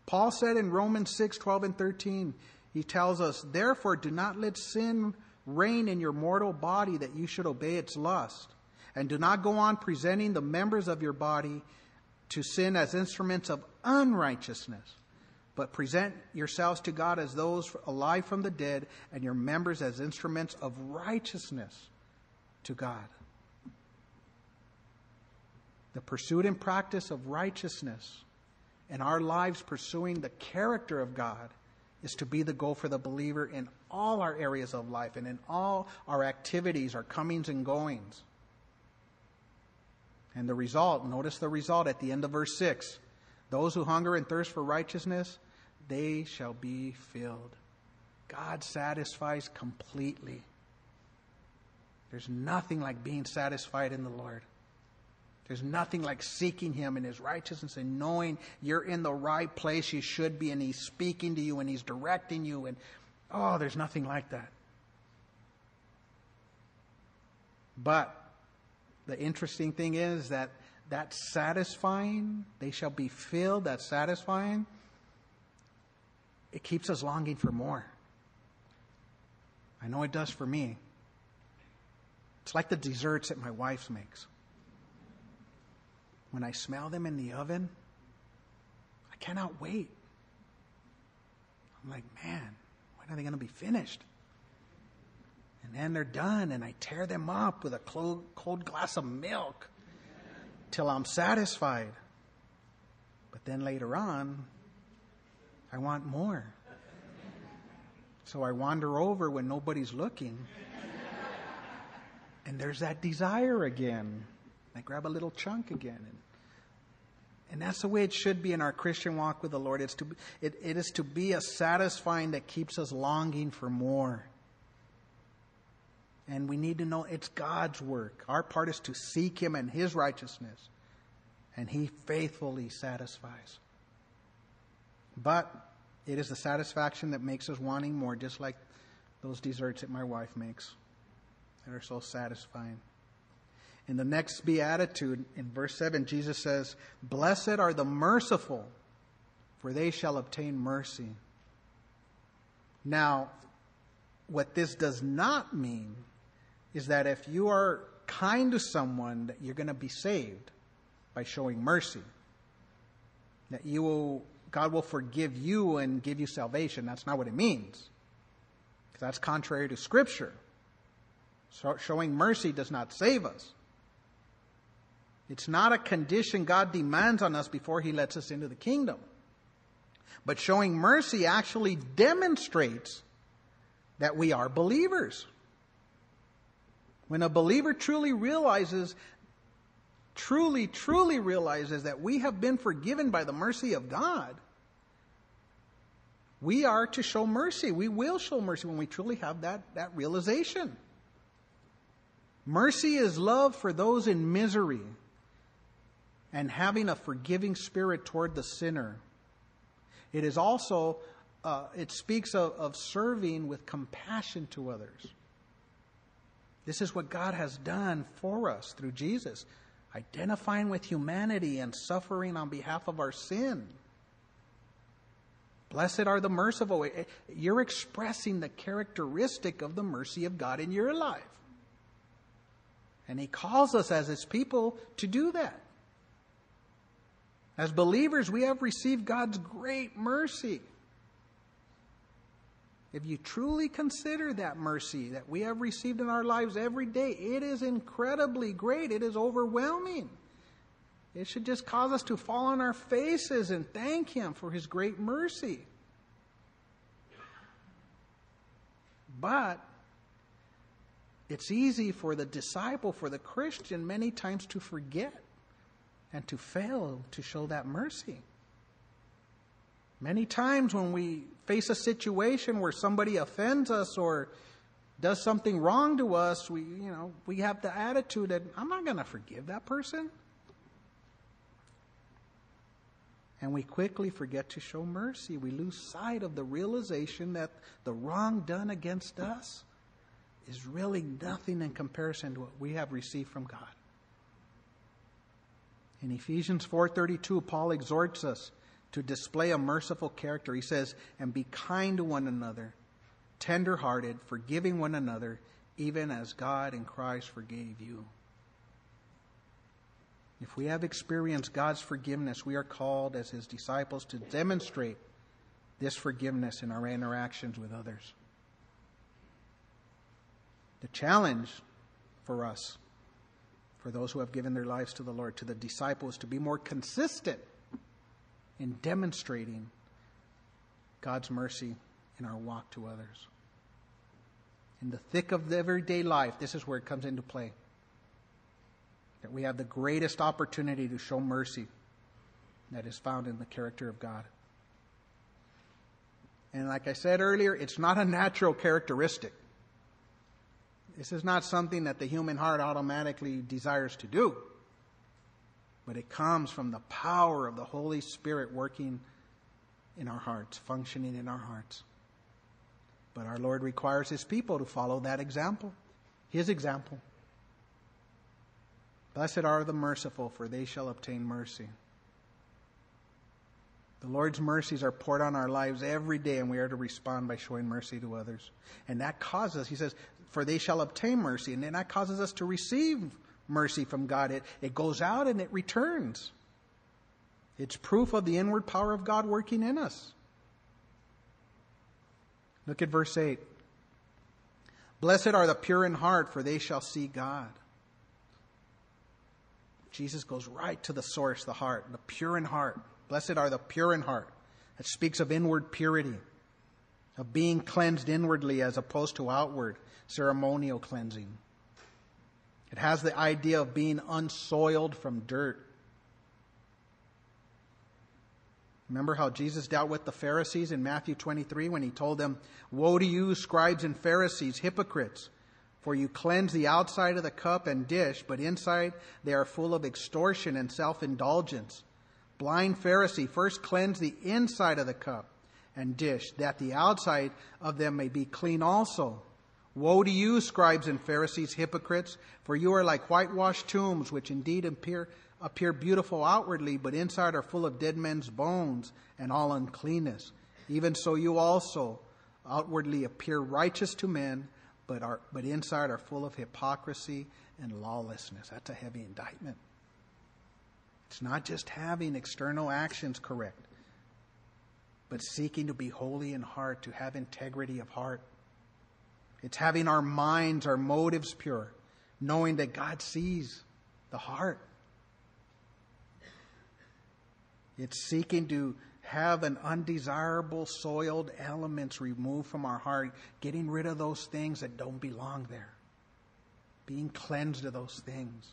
Paul said in Romans 6 12 and 13, he tells us, Therefore, do not let sin reign in your mortal body that you should obey its lust. And do not go on presenting the members of your body to sin as instruments of unrighteousness, but present yourselves to God as those alive from the dead, and your members as instruments of righteousness to God. The pursuit and practice of righteousness and our lives pursuing the character of God is to be the goal for the believer in all our areas of life and in all our activities, our comings and goings. And the result, notice the result at the end of verse 6 those who hunger and thirst for righteousness, they shall be filled. God satisfies completely. There's nothing like being satisfied in the Lord. There's nothing like seeking Him in His righteousness and knowing you're in the right place you should be and He's speaking to you and He's directing you. And oh, there's nothing like that. But the interesting thing is that that satisfying, they shall be filled, that satisfying, it keeps us longing for more. I know it does for me. It's like the desserts that my wife makes when I smell them in the oven, I cannot wait. I'm like, man, when are they going to be finished? And then they're done, and I tear them up with a cold, cold glass of milk till I'm satisfied. But then later on, I want more. So I wander over when nobody's looking. And there's that desire again. I grab a little chunk again. And, and that's the way it should be in our Christian walk with the Lord. It's to, it, it is to be a satisfying that keeps us longing for more. And we need to know it's God's work. Our part is to seek Him and His righteousness. And He faithfully satisfies. But it is the satisfaction that makes us wanting more, just like those desserts that my wife makes that are so satisfying. In the next beatitude, in verse 7, Jesus says, Blessed are the merciful, for they shall obtain mercy. Now, what this does not mean is that if you are kind to someone, that you're going to be saved by showing mercy. That you will, God will forgive you and give you salvation. That's not what it means. Because that's contrary to Scripture. So showing mercy does not save us. It's not a condition God demands on us before He lets us into the kingdom. But showing mercy actually demonstrates that we are believers. When a believer truly realizes, truly, truly realizes that we have been forgiven by the mercy of God, we are to show mercy. We will show mercy when we truly have that, that realization. Mercy is love for those in misery and having a forgiving spirit toward the sinner. It is also, uh, it speaks of, of serving with compassion to others. This is what God has done for us through Jesus, identifying with humanity and suffering on behalf of our sin. Blessed are the merciful. Eh, you're expressing the characteristic of the mercy of God in your life. And He calls us as His people to do that. As believers, we have received God's great mercy. If you truly consider that mercy that we have received in our lives every day, it is incredibly great. It is overwhelming. It should just cause us to fall on our faces and thank Him for His great mercy. But it's easy for the disciple, for the Christian, many times to forget and to fail to show that mercy. Many times when we face a situation where somebody offends us or does something wrong to us, we, you know, we have the attitude that I'm not going to forgive that person. And we quickly forget to show mercy. We lose sight of the realization that the wrong done against us is really nothing in comparison to what we have received from God. In Ephesians 4:32 Paul exhorts us to display a merciful character. He says, "And be kind to one another, tender-hearted, forgiving one another, even as God in Christ forgave you." If we have experienced God's forgiveness, we are called as his disciples to demonstrate this forgiveness in our interactions with others. The challenge for us, for those who have given their lives to the Lord, to the disciples, to be more consistent in demonstrating God's mercy in our walk to others. In the thick of the everyday life, this is where it comes into play. That we have the greatest opportunity to show mercy that is found in the character of God. And like I said earlier, it's not a natural characteristic. This is not something that the human heart automatically desires to do, but it comes from the power of the Holy Spirit working in our hearts, functioning in our hearts. But our Lord requires His people to follow that example, His example. Blessed are the merciful, for they shall obtain mercy. The Lord's mercies are poured on our lives every day, and we are to respond by showing mercy to others. And that causes, he says, for they shall obtain mercy. And that causes us to receive mercy from God. It, it goes out and it returns. It's proof of the inward power of God working in us. Look at verse 8. Blessed are the pure in heart, for they shall see God. Jesus goes right to the source, the heart, the pure in heart. Blessed are the pure in heart. That speaks of inward purity, of being cleansed inwardly as opposed to outward ceremonial cleansing. It has the idea of being unsoiled from dirt. Remember how Jesus dealt with the Pharisees in Matthew 23 when he told them, Woe to you, scribes and Pharisees, hypocrites! For you cleanse the outside of the cup and dish, but inside they are full of extortion and self indulgence. Blind Pharisee, first cleanse the inside of the cup and dish, that the outside of them may be clean also. Woe to you, scribes and Pharisees, hypocrites, for you are like whitewashed tombs, which indeed appear, appear beautiful outwardly, but inside are full of dead men's bones and all uncleanness. Even so, you also outwardly appear righteous to men but, are, but inside are full of hypocrisy and lawlessness. That's a heavy indictment. It's not just having external actions correct, but seeking to be holy in heart, to have integrity of heart. It's having our minds, our motives pure, knowing that God sees the heart. It's seeking to have an undesirable soiled elements removed from our heart, getting rid of those things that don't belong there, being cleansed of those things.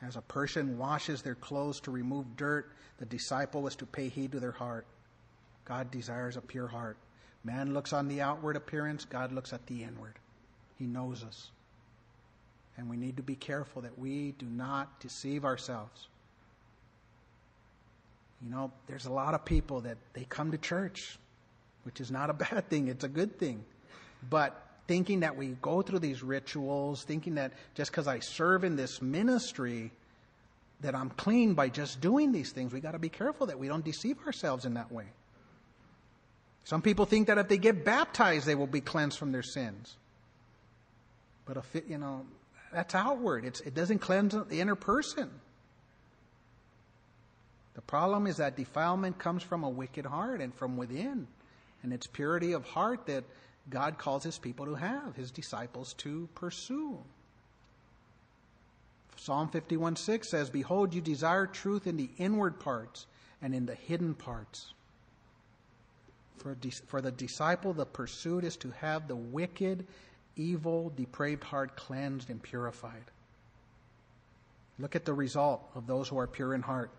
As a person washes their clothes to remove dirt, the disciple was to pay heed to their heart. God desires a pure heart. Man looks on the outward appearance, God looks at the inward. He knows us. And we need to be careful that we do not deceive ourselves. You know, there's a lot of people that they come to church, which is not a bad thing, it's a good thing. But thinking that we go through these rituals, thinking that just because I serve in this ministry, that I'm clean by just doing these things. We got to be careful that we don't deceive ourselves in that way. Some people think that if they get baptized, they will be cleansed from their sins. But if it, you know, that's outward. It's, it doesn't cleanse the inner person. The problem is that defilement comes from a wicked heart and from within. And it's purity of heart that God calls his people to have, his disciples to pursue. Psalm 51 6 says, Behold, you desire truth in the inward parts and in the hidden parts. For, for the disciple, the pursuit is to have the wicked, evil, depraved heart cleansed and purified. Look at the result of those who are pure in heart.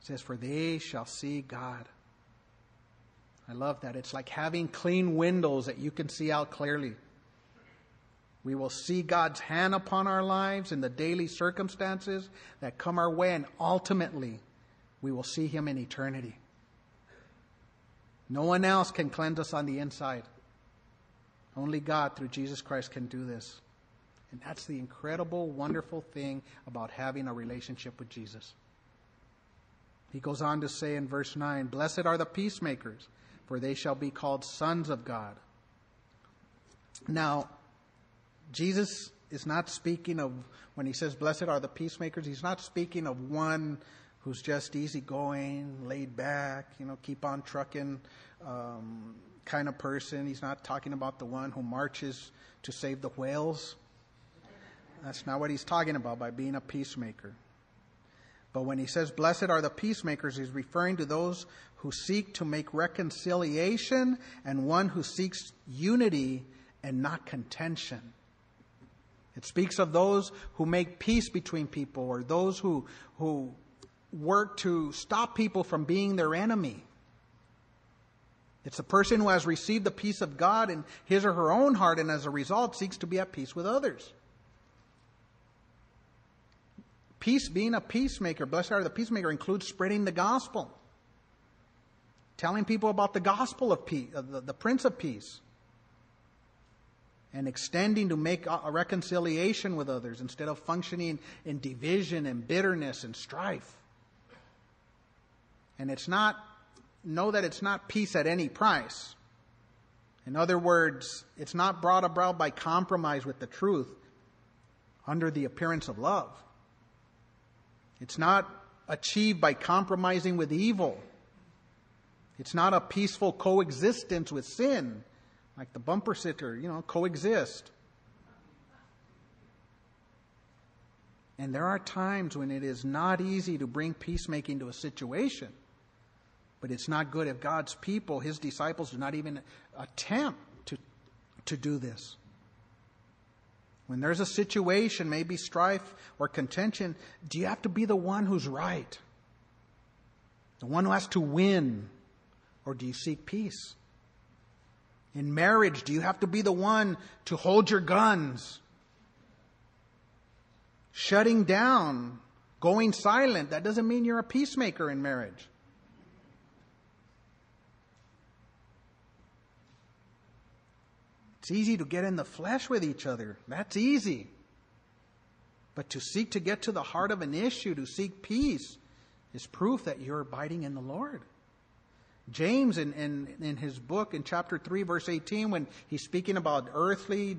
It says, For they shall see God. I love that. It's like having clean windows that you can see out clearly. We will see God's hand upon our lives in the daily circumstances that come our way, and ultimately, we will see Him in eternity. No one else can cleanse us on the inside. Only God, through Jesus Christ, can do this. And that's the incredible, wonderful thing about having a relationship with Jesus. He goes on to say in verse 9 Blessed are the peacemakers, for they shall be called sons of God. Now, Jesus is not speaking of, when he says, Blessed are the peacemakers, he's not speaking of one who's just easygoing, laid back, you know, keep on trucking um, kind of person. He's not talking about the one who marches to save the whales. That's not what he's talking about by being a peacemaker. But when he says, Blessed are the peacemakers, he's referring to those who seek to make reconciliation and one who seeks unity and not contention. It speaks of those who make peace between people or those who, who work to stop people from being their enemy. It's a person who has received the peace of God in his or her own heart and as a result seeks to be at peace with others. Peace, being a peacemaker, blessed are the peacemaker, includes spreading the gospel, telling people about the gospel of peace, the, the Prince of Peace, and extending to make a reconciliation with others instead of functioning in division and bitterness and strife. And it's not, know that it's not peace at any price. In other words, it's not brought about by compromise with the truth under the appearance of love. It's not achieved by compromising with evil. It's not a peaceful coexistence with sin, like the bumper sticker, you know, coexist. And there are times when it is not easy to bring peacemaking to a situation. But it's not good if God's people, his disciples, do not even attempt to, to do this. When there's a situation, maybe strife or contention, do you have to be the one who's right? The one who has to win? Or do you seek peace? In marriage, do you have to be the one to hold your guns? Shutting down, going silent, that doesn't mean you're a peacemaker in marriage. It's easy to get in the flesh with each other. That's easy. But to seek to get to the heart of an issue, to seek peace, is proof that you're abiding in the Lord. James, in, in, in his book, in chapter 3, verse 18, when he's speaking about earthly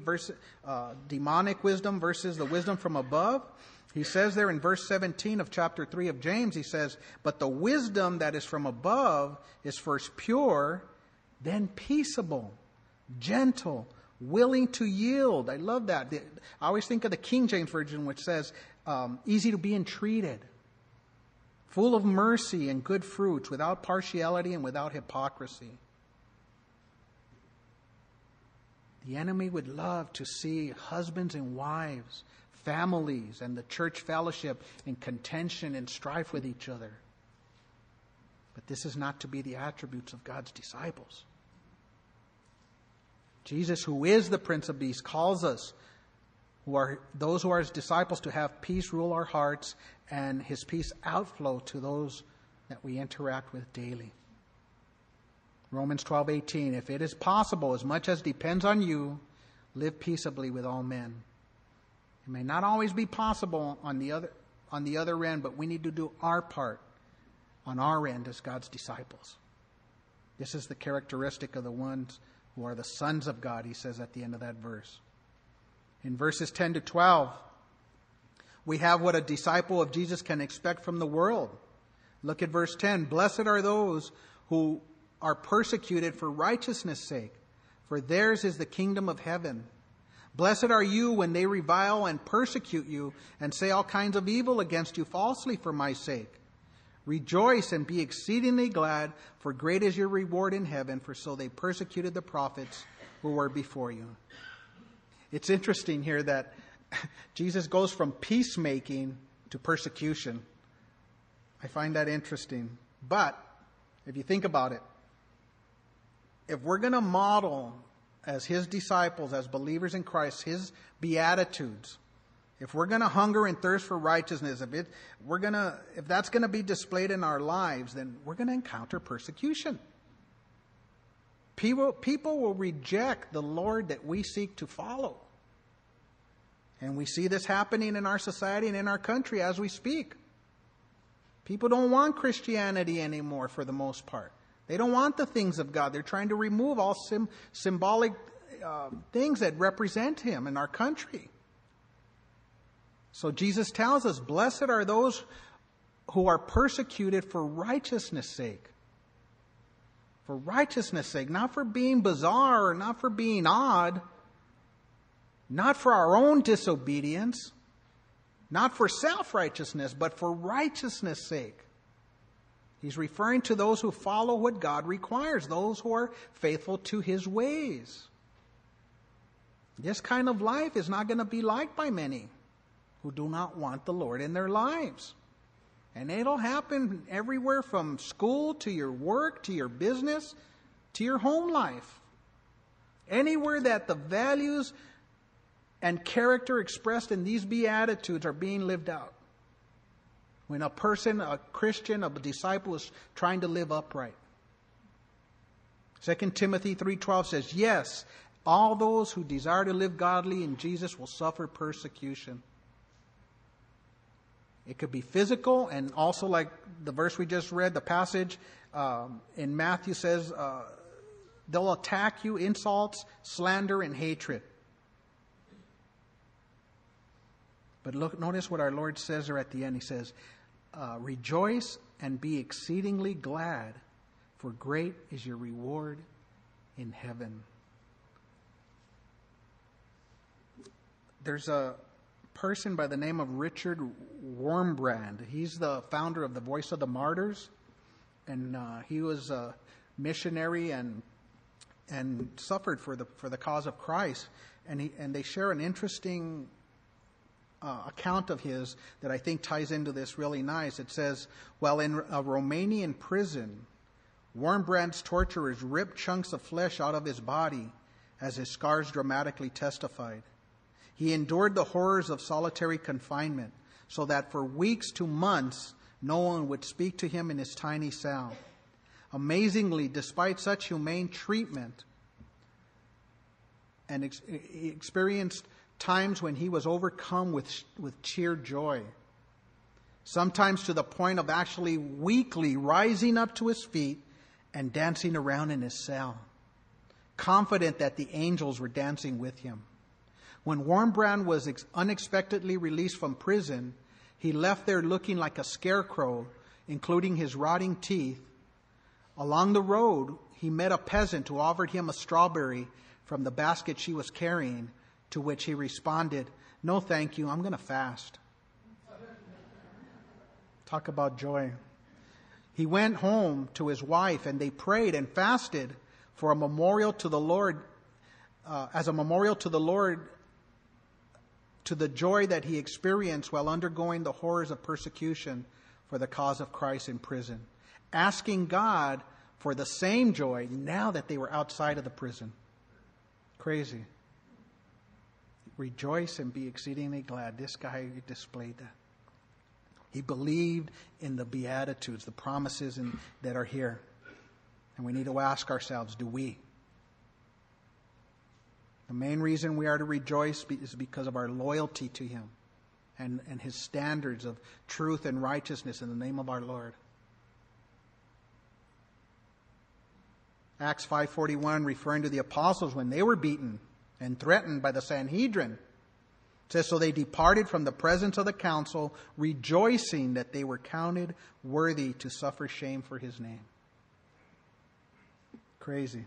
uh, demonic wisdom versus the wisdom from above, he says there in verse 17 of chapter 3 of James, he says, But the wisdom that is from above is first pure, then peaceable gentle, willing to yield. I love that. I always think of the King James Version, which says, um, easy to be entreated, full of mercy and good fruits, without partiality and without hypocrisy. The enemy would love to see husbands and wives, families, and the church fellowship in contention and strife with each other. But this is not to be the attributes of God's disciples. Jesus, who is the Prince of Peace, calls us, who are those who are his disciples, to have peace rule our hearts and his peace outflow to those that we interact with daily. Romans 12:18 If it is possible as much as depends on you live peaceably with all men. It may not always be possible on the other on the other end but we need to do our part on our end as God's disciples. This is the characteristic of the ones who are the sons of God, he says at the end of that verse. In verses 10 to 12, we have what a disciple of Jesus can expect from the world. Look at verse 10. Blessed are those who are persecuted for righteousness' sake, for theirs is the kingdom of heaven. Blessed are you when they revile and persecute you and say all kinds of evil against you falsely for my sake. Rejoice and be exceedingly glad, for great is your reward in heaven, for so they persecuted the prophets who were before you. It's interesting here that Jesus goes from peacemaking to persecution. I find that interesting. But if you think about it, if we're going to model as his disciples, as believers in Christ, his beatitudes, if we're going to hunger and thirst for righteousness, if it, we're going to, if that's going to be displayed in our lives, then we're going to encounter persecution. People, people will reject the Lord that we seek to follow. And we see this happening in our society and in our country as we speak. People don't want Christianity anymore for the most part. They don't want the things of God. They're trying to remove all sim- symbolic uh, things that represent Him in our country. So Jesus tells us, Blessed are those who are persecuted for righteousness' sake. For righteousness' sake, not for being bizarre, not for being odd, not for our own disobedience, not for self righteousness, but for righteousness' sake. He's referring to those who follow what God requires, those who are faithful to his ways. This kind of life is not going to be liked by many who do not want the Lord in their lives. And it'll happen everywhere from school to your work to your business to your home life. Anywhere that the values and character expressed in these Beatitudes are being lived out. When a person, a Christian, a disciple is trying to live upright. 2 Timothy 3:12 says, "Yes, all those who desire to live godly in Jesus will suffer persecution." It could be physical, and also like the verse we just read, the passage um, in Matthew says, uh, they'll attack you, insults, slander, and hatred. But look, notice what our Lord says there at the end. He says, uh, Rejoice and be exceedingly glad, for great is your reward in heaven. There's a person by the name of Richard Wurmbrand. He's the founder of the Voice of the Martyrs, and uh, he was a missionary and and suffered for the for the cause of Christ. And he and they share an interesting uh, account of his that I think ties into this really nice. It says, while in a Romanian prison, Wurmbrand's torturers ripped chunks of flesh out of his body, as his scars dramatically testified. He endured the horrors of solitary confinement, so that for weeks to months no one would speak to him in his tiny cell. Amazingly, despite such humane treatment, and ex- experienced times when he was overcome with, with sheer joy. Sometimes to the point of actually weakly rising up to his feet and dancing around in his cell, confident that the angels were dancing with him. When Wurmbrand was ex- unexpectedly released from prison, he left there looking like a scarecrow, including his rotting teeth. Along the road, he met a peasant who offered him a strawberry from the basket she was carrying to which he responded, No, thank you, I'm going to fast. Talk about joy. He went home to his wife and they prayed and fasted for a memorial to the Lord, uh, as a memorial to the Lord, to the joy that he experienced while undergoing the horrors of persecution for the cause of Christ in prison, asking God for the same joy now that they were outside of the prison. Crazy. Rejoice and be exceedingly glad. This guy displayed that. He believed in the Beatitudes, the promises in, that are here. And we need to ask ourselves do we? The main reason we are to rejoice is because of our loyalty to Him and, and His standards of truth and righteousness in the name of our Lord. Acts 5:41 referring to the apostles when they were beaten and threatened by the Sanhedrin. Says, So they departed from the presence of the council, rejoicing that they were counted worthy to suffer shame for his name. Crazy.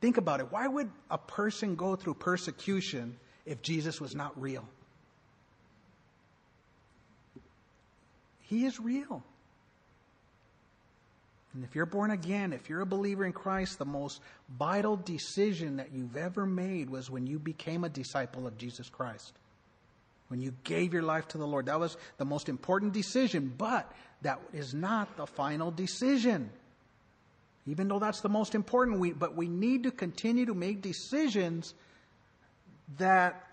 Think about it. Why would a person go through persecution if Jesus was not real? He is real. And if you're born again, if you're a believer in Christ, the most vital decision that you've ever made was when you became a disciple of Jesus Christ. when you gave your life to the Lord. That was the most important decision, but that is not the final decision. Even though that's the most important, we, but we need to continue to make decisions that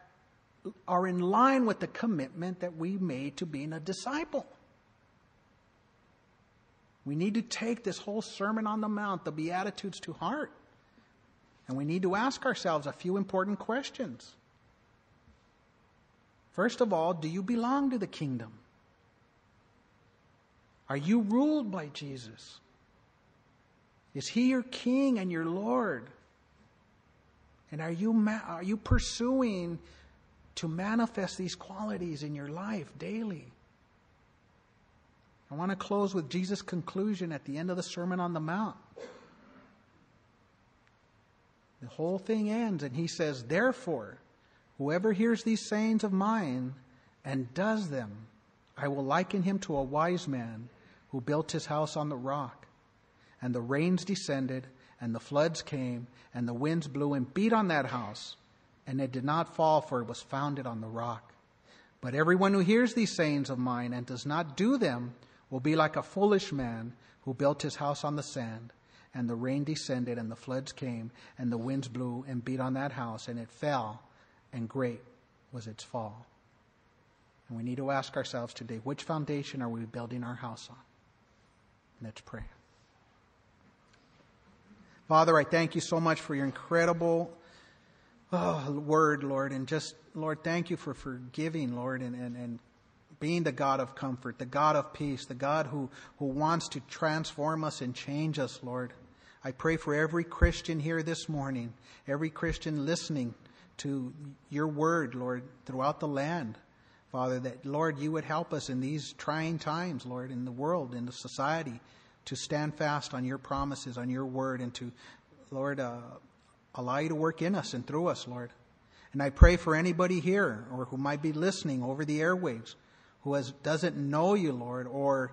are in line with the commitment that we made to being a disciple. We need to take this whole Sermon on the Mount, the Beatitudes, to heart. And we need to ask ourselves a few important questions. First of all, do you belong to the kingdom? Are you ruled by Jesus? Is he your king and your Lord? And are you, ma- are you pursuing to manifest these qualities in your life daily? I want to close with Jesus' conclusion at the end of the Sermon on the Mount. The whole thing ends, and he says, Therefore, whoever hears these sayings of mine and does them, I will liken him to a wise man who built his house on the rock. And the rains descended, and the floods came, and the winds blew and beat on that house, and it did not fall, for it was founded on the rock. But everyone who hears these sayings of mine and does not do them will be like a foolish man who built his house on the sand and the rain descended, and the floods came, and the winds blew and beat on that house, and it fell, and great was its fall. And we need to ask ourselves today which foundation are we building our house on? Let's pray. Father, I thank you so much for your incredible oh, word, Lord, and just, Lord, thank you for forgiving, Lord, and, and, and being the God of comfort, the God of peace, the God who, who wants to transform us and change us, Lord. I pray for every Christian here this morning, every Christian listening to your word, Lord, throughout the land. Father, that, Lord, you would help us in these trying times, Lord, in the world, in the society, to stand fast on your promises, on your word, and to, Lord, uh, allow you to work in us and through us, Lord. And I pray for anybody here or who might be listening over the airwaves who has, doesn't know you, Lord, or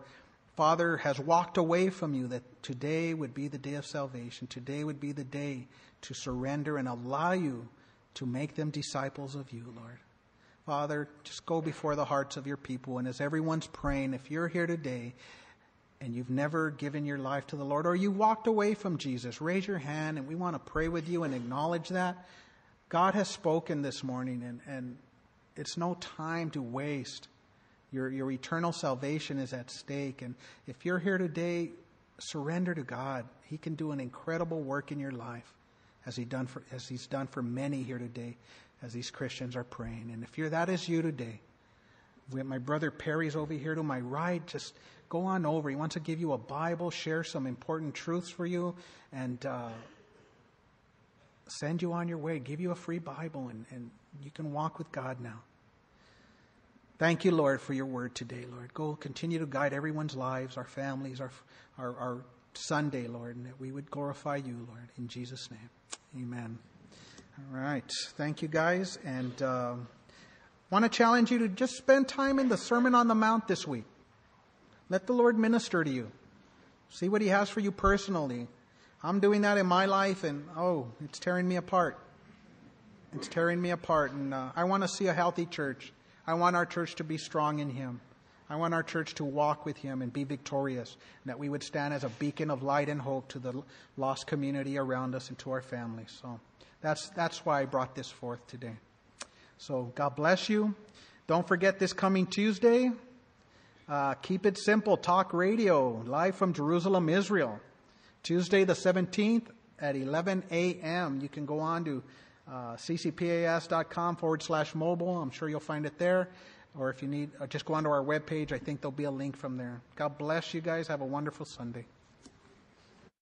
Father, has walked away from you, that today would be the day of salvation. Today would be the day to surrender and allow you to make them disciples of you, Lord. Father, just go before the hearts of your people. And as everyone's praying, if you're here today and you've never given your life to the Lord or you walked away from Jesus, raise your hand and we want to pray with you and acknowledge that. God has spoken this morning and, and it's no time to waste. Your, your eternal salvation is at stake. And if you're here today, surrender to God. He can do an incredible work in your life as, he done for, as He's done for many here today as these Christians are praying. And if you're, that is you today, my brother Perry's over here to my right. Just go on over. He wants to give you a Bible, share some important truths for you, and uh, send you on your way, give you a free Bible, and, and you can walk with God now. Thank you, Lord, for your word today, Lord. Go continue to guide everyone's lives, our families, our, our, our Sunday, Lord, and that we would glorify you, Lord, in Jesus' name. Amen. All right. Thank you, guys. And uh, want to challenge you to just spend time in the Sermon on the Mount this week. Let the Lord minister to you. See what He has for you personally. I'm doing that in my life, and oh, it's tearing me apart. It's tearing me apart, and uh, I want to see a healthy church. I want our church to be strong in Him. I want our church to walk with Him and be victorious, and that we would stand as a beacon of light and hope to the lost community around us and to our families. So that's, that's why I brought this forth today. So God bless you. Don't forget this coming Tuesday. Uh, keep it simple. Talk radio live from Jerusalem, Israel. Tuesday the 17th at 11 a.m. You can go on to uh, ccpas.com forward slash mobile. I'm sure you'll find it there. Or if you need, uh, just go onto our webpage. I think there'll be a link from there. God bless you guys. Have a wonderful Sunday.